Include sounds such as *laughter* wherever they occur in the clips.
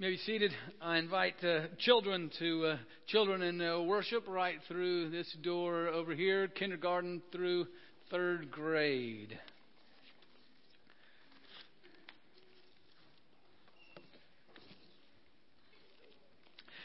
may be seated. I invite uh, children to uh, children in uh, worship right through this door over here, kindergarten through third grade.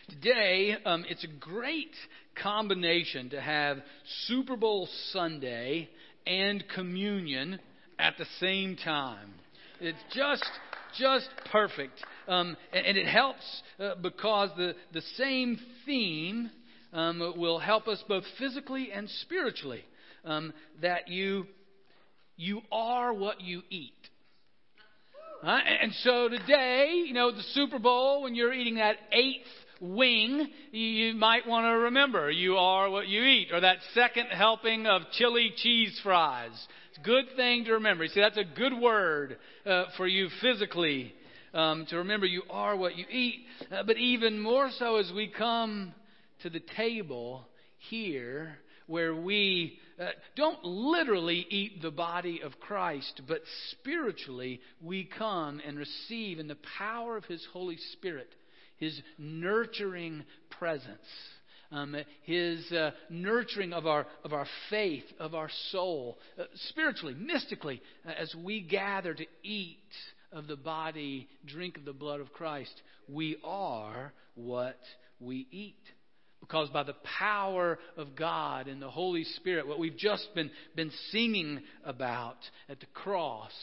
Today, um, it's a great combination to have Super Bowl Sunday and communion at the same time. It's just just perfect. Um, and, and, it helps uh, because the, the same theme um, will help us both physically and spiritually. Um, that you, you are what you eat. Uh, and so today, you know, the Super Bowl, when you're eating that eighth wing, you might want to remember you are what you eat, or that second helping of chili cheese fries. It's a good thing to remember. You see, that's a good word uh, for you physically um, to remember you are what you eat. Uh, but even more so as we come to the table here, where we uh, don't literally eat the body of Christ, but spiritually we come and receive in the power of His Holy Spirit His nurturing presence. Um, his uh, nurturing of our, of our faith, of our soul, uh, spiritually, mystically, uh, as we gather to eat of the body, drink of the blood of Christ, we are what we eat. Because by the power of God and the Holy Spirit, what we've just been, been singing about at the cross,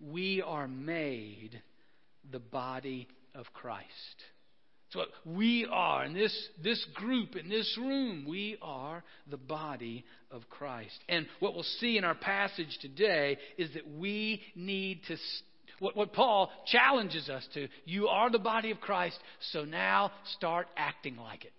we are made the body of Christ. So what we are in this, this group, in this room, we are the body of Christ. And what we'll see in our passage today is that we need to what, what Paul challenges us to. You are the body of Christ, so now start acting like it.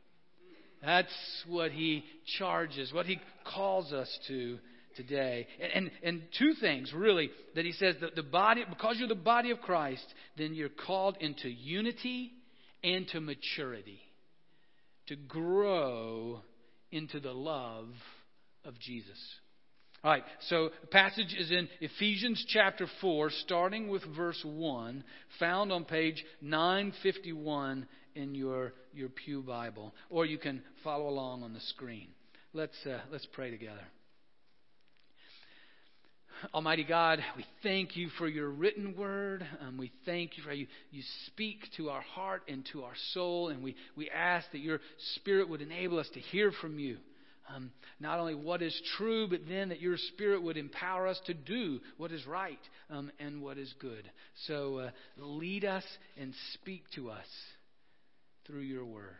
That's what he charges, what he calls us to today. And, and, and, two things, really, that he says that the body, because you're the body of Christ, then you're called into unity and to maturity, to grow into the love of Jesus. All right, so the passage is in Ephesians chapter 4, starting with verse 1, found on page 951 in your, your Pew Bible, or you can follow along on the screen. Let's, uh, let's pray together. Almighty God, we thank you for your written word. We thank you for how you, you speak to our heart and to our soul. And we, we ask that your spirit would enable us to hear from you um, not only what is true, but then that your Spirit would empower us to do what is right um, and what is good. So uh, lead us and speak to us through your word.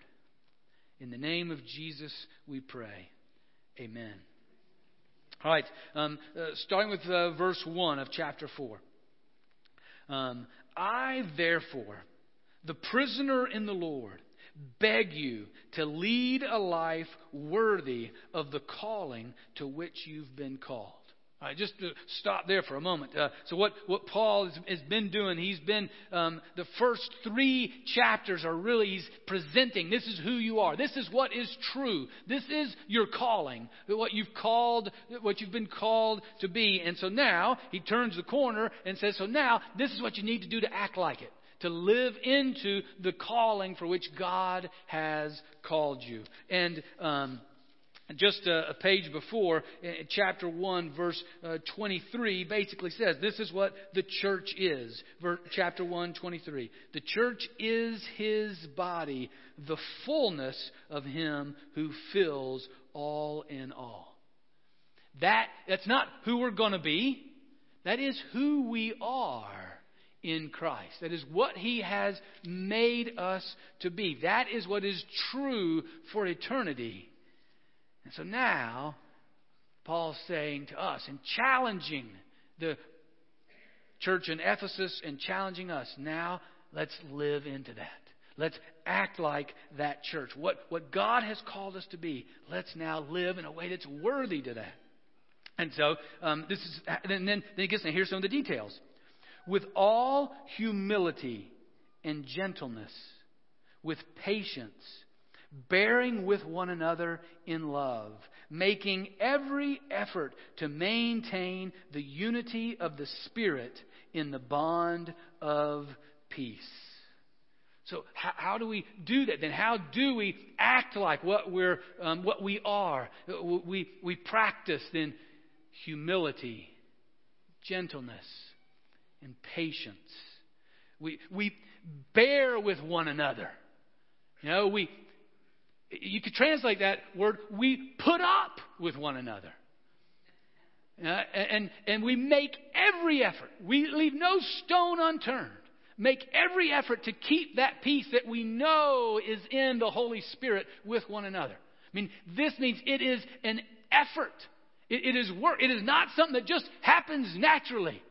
In the name of Jesus, we pray. Amen. All right, um, uh, starting with uh, verse 1 of chapter 4. Um, I, therefore, the prisoner in the Lord, beg you to lead a life worthy of the calling to which you've been called. All right, just to stop there for a moment. Uh, so, what, what Paul has, has, been doing, he's been, um, the first three chapters are really, he's presenting this is who you are. This is what is true. This is your calling, what you've called, what you've been called to be. And so now, he turns the corner and says, So now, this is what you need to do to act like it to live into the calling for which God has called you. And um, just a, a, page before, chapter 1, verse uh, 23, basically says this is what the church is. Ver, chapter 1, 23. The church is his body, the fullness of him who fills all in all. That, that's not who we're going to be, that is who we are in Christ. That is what He has made us to be. That is what is true for eternity. And so now, Paul's saying to us and challenging the church in Ephesus and challenging us now, let's live into that. Let's act like that church. What, what God has called us to be, let's now live in a way that's worthy to that. And so, um, this is, and then, then he gets, now here's some of the details with all humility and gentleness, with patience, bearing with one another in love, making every effort to maintain the unity of the Spirit in the bond of peace. So how, how, do we do that? Then how do we act like what we're um, what we are? We we practice then humility, gentleness, and patience. We we bear with one another. You know, we you could translate that word we put up with one another. Uh, and, and we make every effort. We leave no stone unturned make every effort to keep that peace that we know is in the Holy Spirit with one another. I mean, this means it is an effort. It, it is work. It is not something that just happens naturally.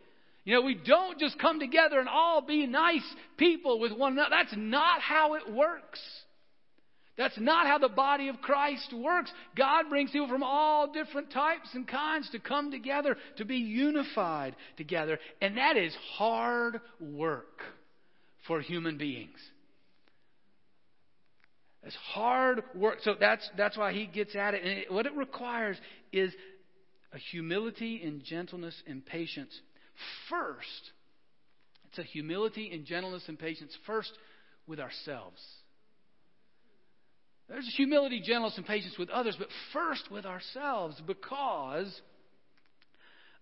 You know, we don't just come together and all be nice people with one another. That's not how it works. That's not how the body of Christ works. God brings people from all different types and kinds to come together, to be unified together. And that is hard work for human beings. It's hard work. So that's, that's why he gets at it. And it, what it requires is a humility and gentleness and patience first. It's a humility and gentleness and patience first with ourselves. There's humility, gentleness, and patience with others, but first with ourselves because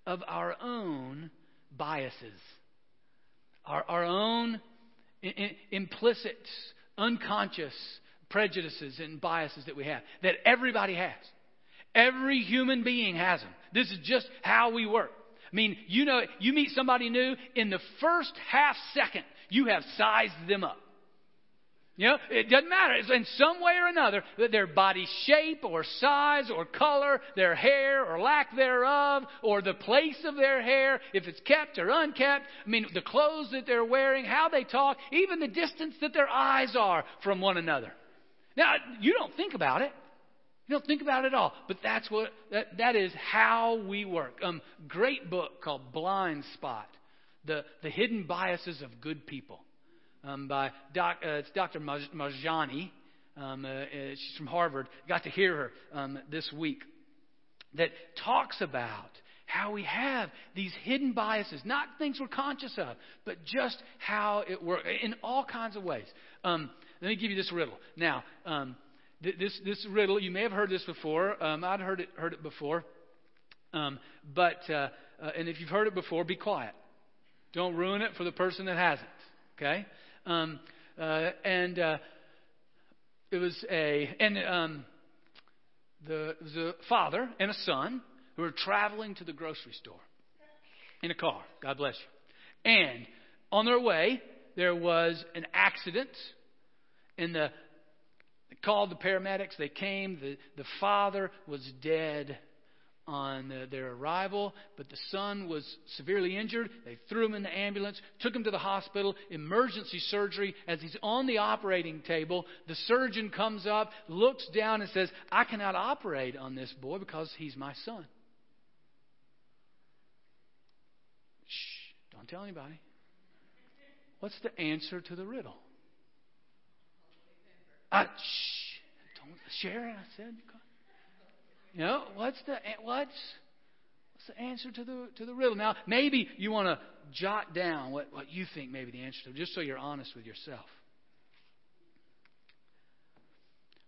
of our own biases, our, our own implicit, unconscious prejudices and biases that we have, that everybody has. Every human being has them. This is just how we work. I mean, you know, you meet somebody new, in the first half second, you have sized them up. You know, it doesn't matter. It's in some way or another, their body shape or size or color, their hair or lack thereof, or the place of their hair, if it's kept or unkept. I mean, the clothes that they're wearing, how they talk, even the distance that their eyes are from one another. Now, you don't think about it. You don't think about it at all. But that's what, that, that is how we work. Um, great book called Blind Spot The, the Hidden Biases of Good People um, by doc, uh, it's Dr. Banaji. Um, uh, uh, she's from Harvard. Got to hear her um, this week. That talks about how we have these hidden biases, not things we're conscious of, but just how it works in all kinds of ways. Um, let me give you this riddle. Now, um, this this riddle you may have heard this before. Um, I'd heard it heard it before, um, but uh, uh, and if you've heard it before, be quiet. Don't ruin it for the person that hasn't. Okay. Um, uh, and uh, it was a and um, the a father and a son who were traveling to the grocery store in a car. God bless you. And on their way, there was an accident, and the they called the paramedics. They came. The the father was dead on the, their arrival, but the son was severely injured. They threw him in the ambulance, took him to the hospital, emergency surgery. As he's on the operating table, the surgeon comes up, looks down, and says, I cannot operate on this boy because he's my son. Shh, don't tell anybody. What's the answer to the riddle? Uh, shh, don't share it. I said. You know, what's the what's what's the answer to the to the riddle? Now, maybe you want to jot down what, what you think maybe the answer to, just so you're honest with yourself.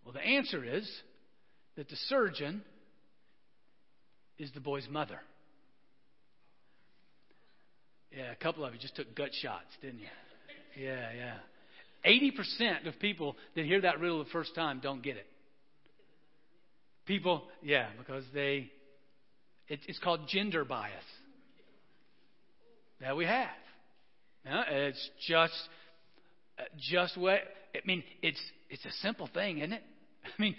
Well, the answer is that the surgeon is the boy's mother. Yeah, a couple of you just took gut shots, didn't you? Yeah, yeah. 80% of people that hear that riddle the first time don't get it. People, yeah, because they, it, it's called gender bias. That we have. it's just, uh, just what, I mean, it's, it's a simple thing, isn't it? *laughs* I mean,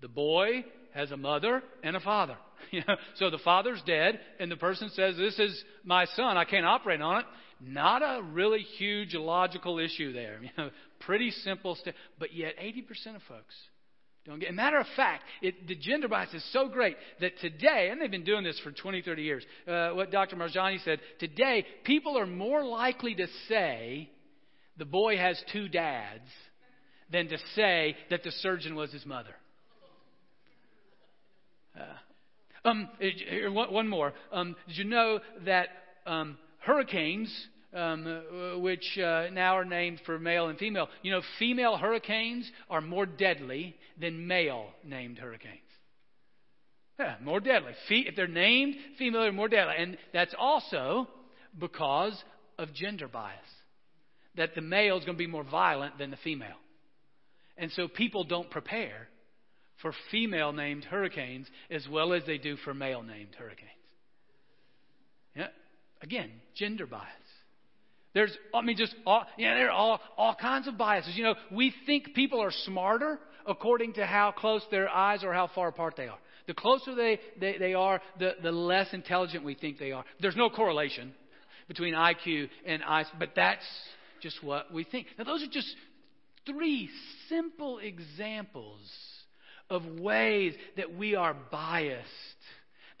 the boy has a mother and a father. *laughs* So the father's dead, and the person says, This is my son. I can't operate on it. Not a really huge logical issue there. *laughs* Pretty simple stuff. But yet, 80% of folks don't get. Matter of fact, it, the gender bias is so great that today, and they've been doing this for 20, 30 years. Uh, what Dr. Banaji said today, people are more likely to say the boy has two dads than to say that the surgeon was his mother. Uh, um, one more. Um, did you know that um, hurricanes um, uh, which uh, now are named for male and female. You know, female hurricanes are more deadly than male named hurricanes. Yeah, more deadly. Fe- if they're named female, they're more deadly. And that's also because of gender bias. That the male is going to be more violent than the female. And so people don't prepare for female named hurricanes as well as they do for male named hurricanes. Yeah. Again, gender bias. There's, I mean, just all, yeah, there are all, all kinds of biases. You know, we think people are smarter according to how close their eyes are or how far apart they are. The closer they, they, they are, the, the less intelligent we think they are. There's no correlation between IQ and eyes, but that's just what we think. Now, those are just three simple examples of ways that we are biased,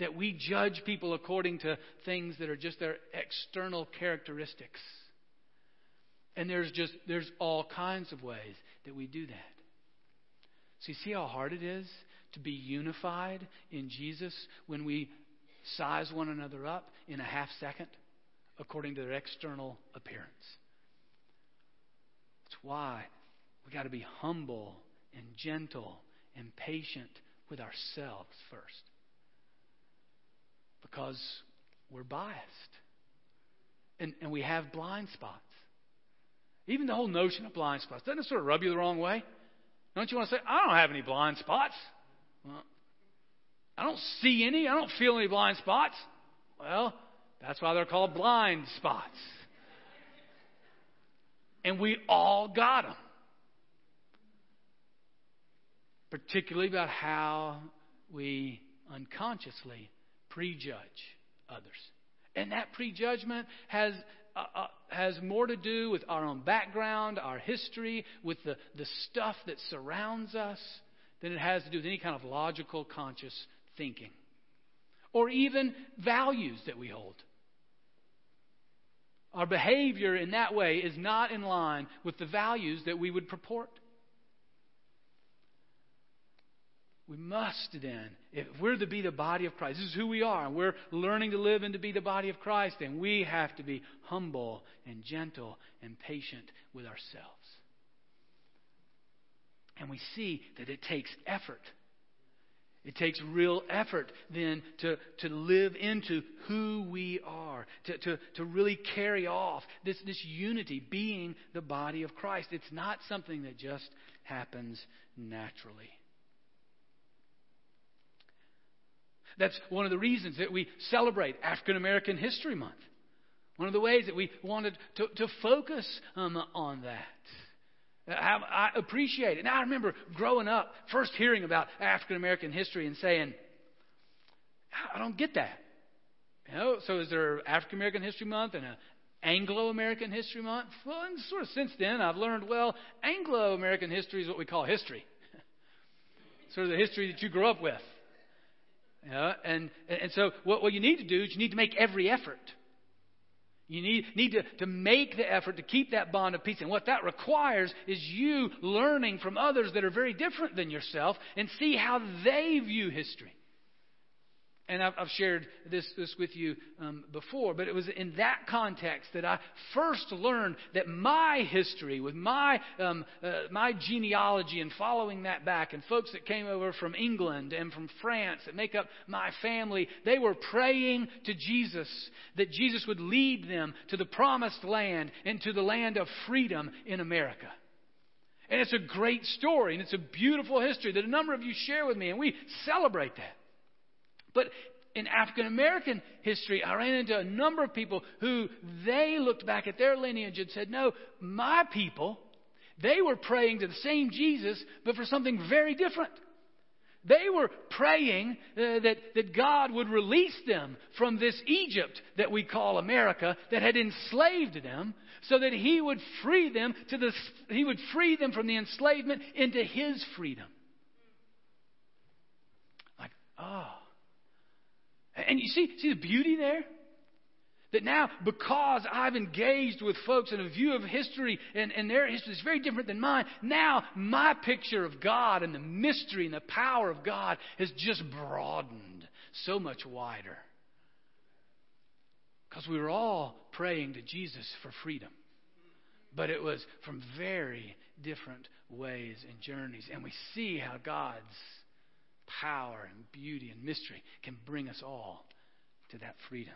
that we judge people according to things that are just their external characteristics. And there's just there's all kinds of ways that we do that. So you see how hard it is to be unified in Jesus when we size one another up in a half second according to their external appearance. That's why we got to be humble and gentle and patient with ourselves first. Because we're biased. And, and we have blind spots. Even the whole notion of blind spots, doesn't it sort of rub you the wrong way? Don't you want to say, I don't have any blind spots? Well, I don't see any. I don't feel any blind spots. Well, that's why they're called blind spots. And we all got them. Particularly about how we unconsciously prejudge others. And that prejudgment has uh, uh, has more to do with our own background, our history, with the, the stuff that surrounds us, than it has to do with any kind of logical, conscious thinking. Or even values that we hold. Our behavior in that way is not in line with the values that we would purport. We must then, if we're to be the body of Christ, this is who we are, and we're learning to live and to be the body of Christ, then we have to be humble and gentle and patient with ourselves. And we see that it takes effort. It takes real effort then to, to live into who we are, to, to, to really carry off this, this unity, being the body of Christ. It's not something that just happens naturally. That's one of the reasons that we celebrate African American History Month. One of the ways that we wanted to, to focus um, on that. I, I appreciate it. Now, I remember growing up, first hearing about African American history and saying, I don't get that. You know, so is there African American History Month and an Anglo American History Month? Well, and sort of since then, I've learned, well, Anglo American history is what we call history. *laughs* sort of the history that you grew up with. Yeah, and, and so what, what you need to do is you need to make every effort. You need, need to, to make the effort to keep that bond of peace. And what that requires is you learning from others that are very different than yourself and see how they view history. And I've, I've shared this, this with you um, before, but it was in that context that I first learned that my history, with my, um, uh, my genealogy and following that back, and folks that came over from England and from France that make up my family, they were praying to Jesus that Jesus would lead them to the promised land and to the land of freedom in America. And it's a great story, and it's a beautiful history that a number of you share with me, and we celebrate that. But in African American history, I ran into a number of people who they looked back at their lineage and said, No, my people, they were praying to the same Jesus, but for something very different. They were praying uh, that, that God would release them from this Egypt that we call America that had enslaved them so that he would free them to the, he would free them from the enslavement into his freedom. Like, oh. And you see, see the beauty there? That now, because I've engaged with folks in a view of history and, and their history is very different than mine, now my picture of God and the mystery and the power of God has just broadened so much wider. Because we were all praying to Jesus for freedom. But it was from very different ways and journeys. And we see how God's power and beauty and mystery can bring us all to that freedom.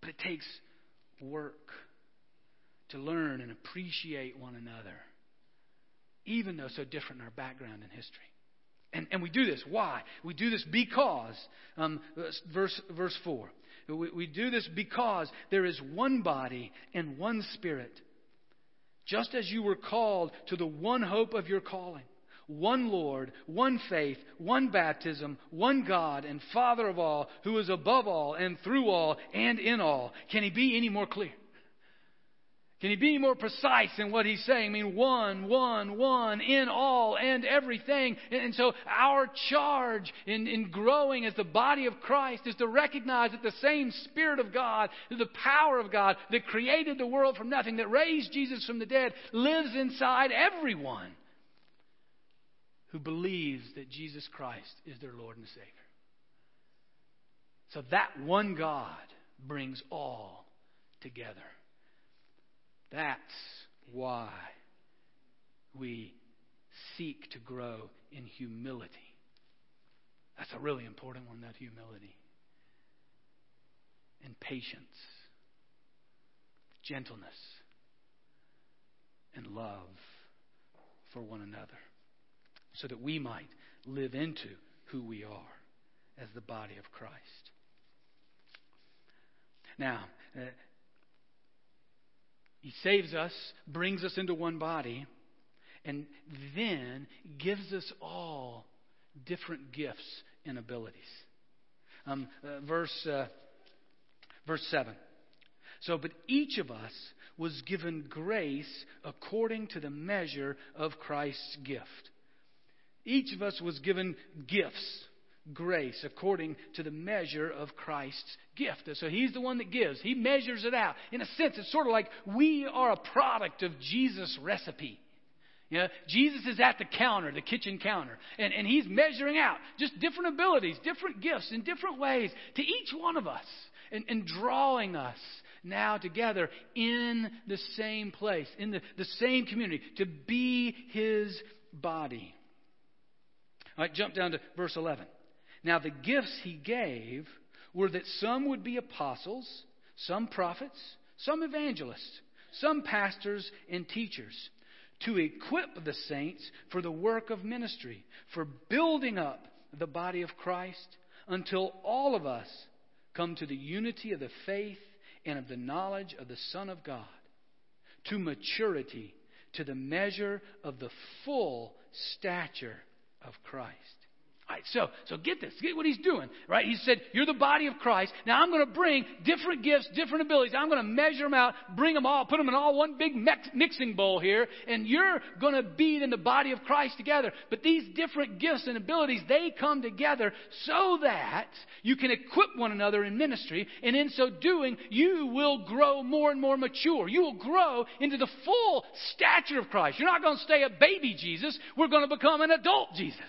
But it takes work to learn and appreciate one another, even though so different in our background and history. And, and we do this. Why? We do this because, um, verse, verse 4. We, we do this because there is one body and one spirit. Just as you were called to the one hope of your calling one Lord, one faith, one baptism, one God and Father of all, who is above all and through all and in all. Can he be any more clear? Can he be more precise in what he's saying? I mean, one, one, one, in all and everything. And so our charge in, in growing as the body of Christ is to recognize that the same Spirit of God, the power of God that created the world from nothing, that raised Jesus from the dead, lives inside everyone who believes that Jesus Christ is their Lord and Savior. So that one God brings all together. That's why we seek to grow in humility. That's a really important one, that humility. And patience, gentleness, and love for one another so that we might live into who we are as the body of Christ. Now, uh, He saves us, brings us into one body, and then gives us all different gifts and abilities. Um, uh, verse, uh, verse 7. So, but each of us was given grace according to the measure of Christ's gift. Each of us was given gifts, grace, according to the measure of Christ's gift. So he's the one that gives. He measures it out. In a sense, it's sort of like we are a product of Jesus' recipe. You know, Jesus is at the counter, the kitchen counter, and, and he's measuring out just different abilities, different gifts in different ways to each one of us and, and drawing us now together in the same place, in the, the same community, to be his body. All right, jump down to verse 11. Now, the gifts he gave were that some would be apostles, some prophets, some evangelists, some pastors and teachers, to equip the saints for the work of ministry, for building up the body of Christ, until all of us come to the unity of the faith and of the knowledge of the Son of God, to maturity, to the measure of the full stature of Christ. Right, so, so get this. Get what he's doing, right? He said, You're the body of Christ. Now I'm going to bring different gifts, different abilities. I'm going to measure them out, bring them all, put them in all one big mixing bowl here, and you're going to be in the body of Christ together. But these different gifts and abilities, they come together so that you can equip one another in ministry, and in so doing, you will grow more and more mature. You will grow into the full stature of Christ. You're not going to stay a baby Jesus. We're going to become an adult Jesus.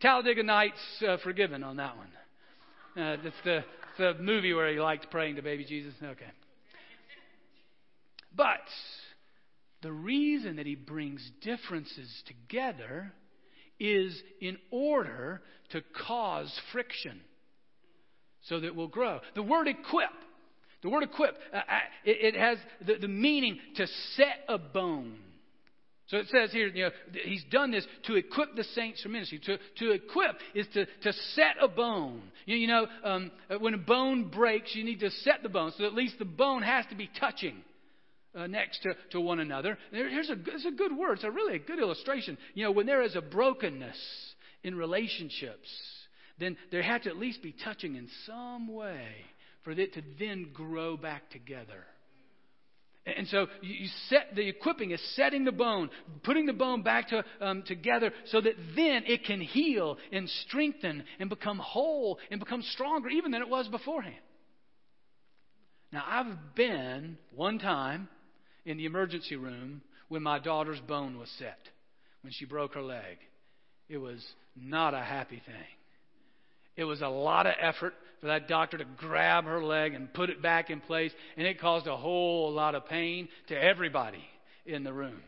Talladega Nights uh, Forgiven on that one. Uh, that's the, the movie where he liked praying to baby Jesus. Okay. But the reason that he brings differences together is in order to cause friction so that we'll grow. The word equip, the word equip, uh, uh it, it, has the, the meaning to set a bone. So it says here, you know, he's done this to equip the saints for ministry. To, to equip is to, to set a bone. You, you know, um, when a bone breaks, you need to set the bone so at least the bone has to be touching uh, next to, to one another. There, here's a, it's a good word. It's a really a good illustration. You know, when there is a brokenness in relationships, then there had to at least be touching in some way for it to then grow back together. And so you set the equipping is setting the bone, putting the bone back to, um, together so that then it can heal and strengthen and become whole and become stronger even than it was beforehand. Now, I've been one time in the emergency room when my daughter's bone was set, when she broke her leg. It was not a happy thing. It was a lot of effort for that doctor to grab her leg and put it back in place, and it caused a whole lot of pain to everybody in the room.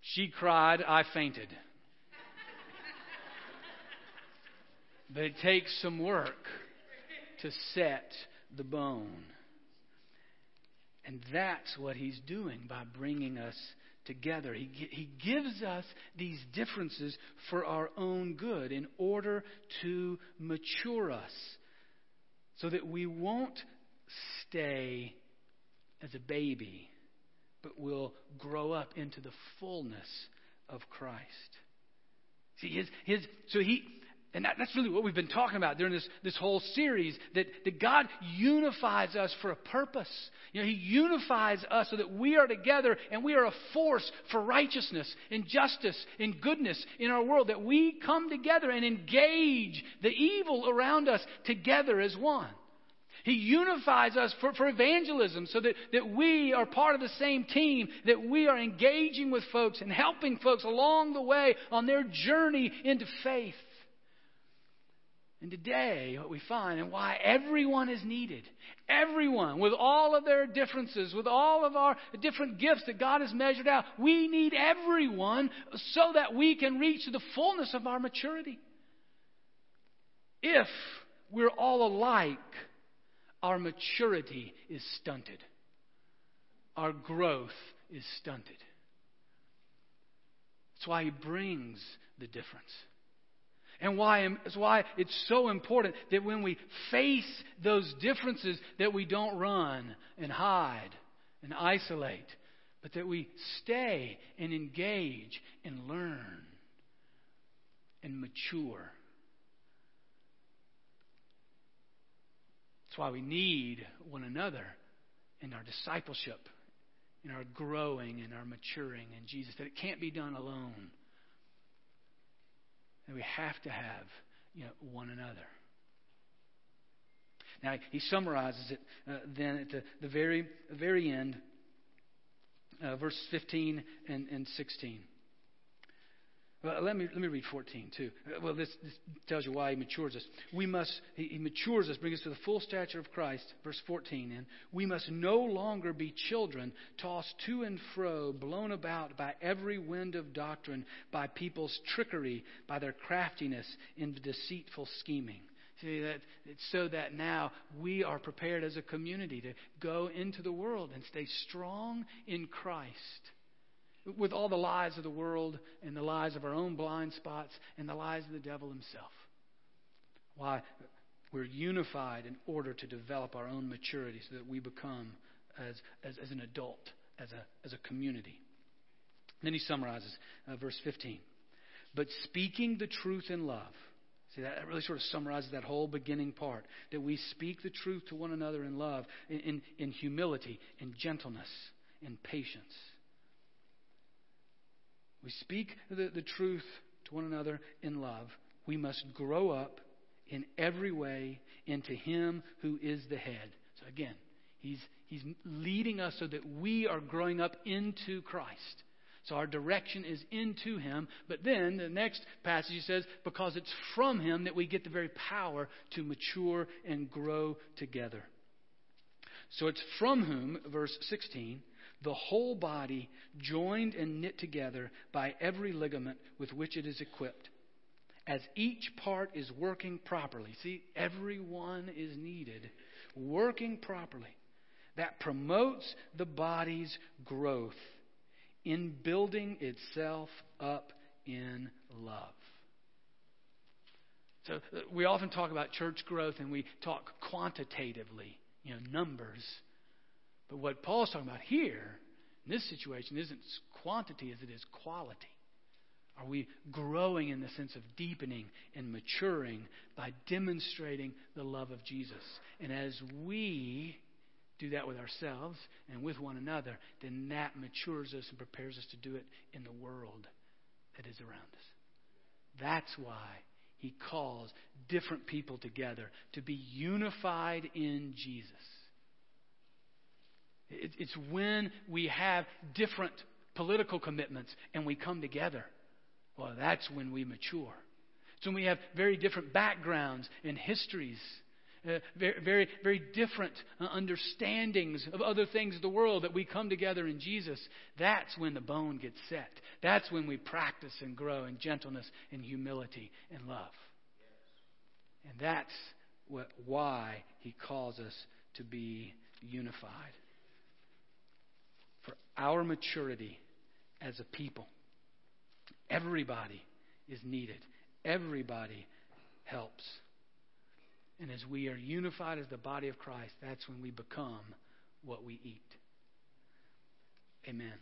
She cried, I fainted. but it takes some work to set the bone. And that's what he's doing by bringing us together. He, he gives us these differences for our own good in order to mature us so that we won't stay as a baby, but will grow up into the fullness of Christ. See, his, his, so he, and that, that's really what we've been talking about during this, this whole series that, that God unifies us for a purpose. You know, He unifies us so that we are together and we are a force for righteousness and justice and goodness in our world. That we come together and engage the evil around us together as one. He unifies us for, for evangelism so that, that we are part of the same team, that we are engaging with folks and helping folks along the way on their journey into faith. And today, what we find and why everyone is needed, everyone, with all of their differences, with all of our different gifts that God has measured out, we need everyone so that we can reach the fullness of our maturity. If we're all alike, our maturity is stunted, our growth is stunted. That's why He brings the difference. And why, it's why it's so important that when we face those differences, that we don't run and hide and isolate, but that we stay and engage and learn and mature. That's why we need one another in our discipleship, in our growing, in our maturing in Jesus, that it can't be done alone we have to have you know, one another. Now, he summarizes it uh, then at the, the very, very end, uh, verses 15 and, and 16. Well, let me, let me read 14 too. Uh, well, this, this tells you why he matures us. We must, he, he matures us, brings us to the full stature of Christ. Verse 14, and we must no longer be children, tossed to and fro, blown about by every wind of doctrine, by people's trickery, by their craftiness in deceitful scheming. See that so that now we are prepared as a community to go into the world and stay strong in Christ with all the lies of the world and the lies of our own blind spots and the lies of the devil himself. Why? We're unified in order to develop our own maturity so that we become as, as, as an adult, as a, as a community. then he summarizes uh, verse 15. But speaking the truth in love. See, that really sort of summarizes that whole beginning part. That we speak the truth to one another in love, in, in, in humility, in gentleness, in patience. We speak the, the truth to one another in love. We must grow up in every way into Him who is the head. So again, He's, he's leading us so that we are growing up into Christ. So our direction is into Him. But then the next passage says, because it's from Him that we get the very power to mature and grow together. So it's from whom, verse 16, the whole body, joined and knit together by every ligament with which it is equipped, as each part is working properly. See, everyone is needed, working properly. That promotes the body's growth in building itself up in love. So uh, we often talk about church growth and we talk quantitatively, you know, numbers. But what Paul's talking about here in this situation isn't quantity as it is quality. Are we growing in the sense of deepening and maturing by demonstrating the love of Jesus? And as we do that with ourselves and with one another, then that matures us and prepares us to do it in the world that is around us. That's why he calls different people together to be unified in Jesus. It's when we have different political commitments and we come together. Well, that's when we mature. It's when we have very different backgrounds and histories, uh, very, very, very different uh, understandings of other things of the world that we come together in Jesus. That's when the bone gets set. That's when we practice and grow in gentleness and humility and love. And that's what, why he calls us to be unified. For our maturity as a people, everybody is needed. Everybody helps. And as we are unified as the body of Christ, that's when we become what we eat. Amen.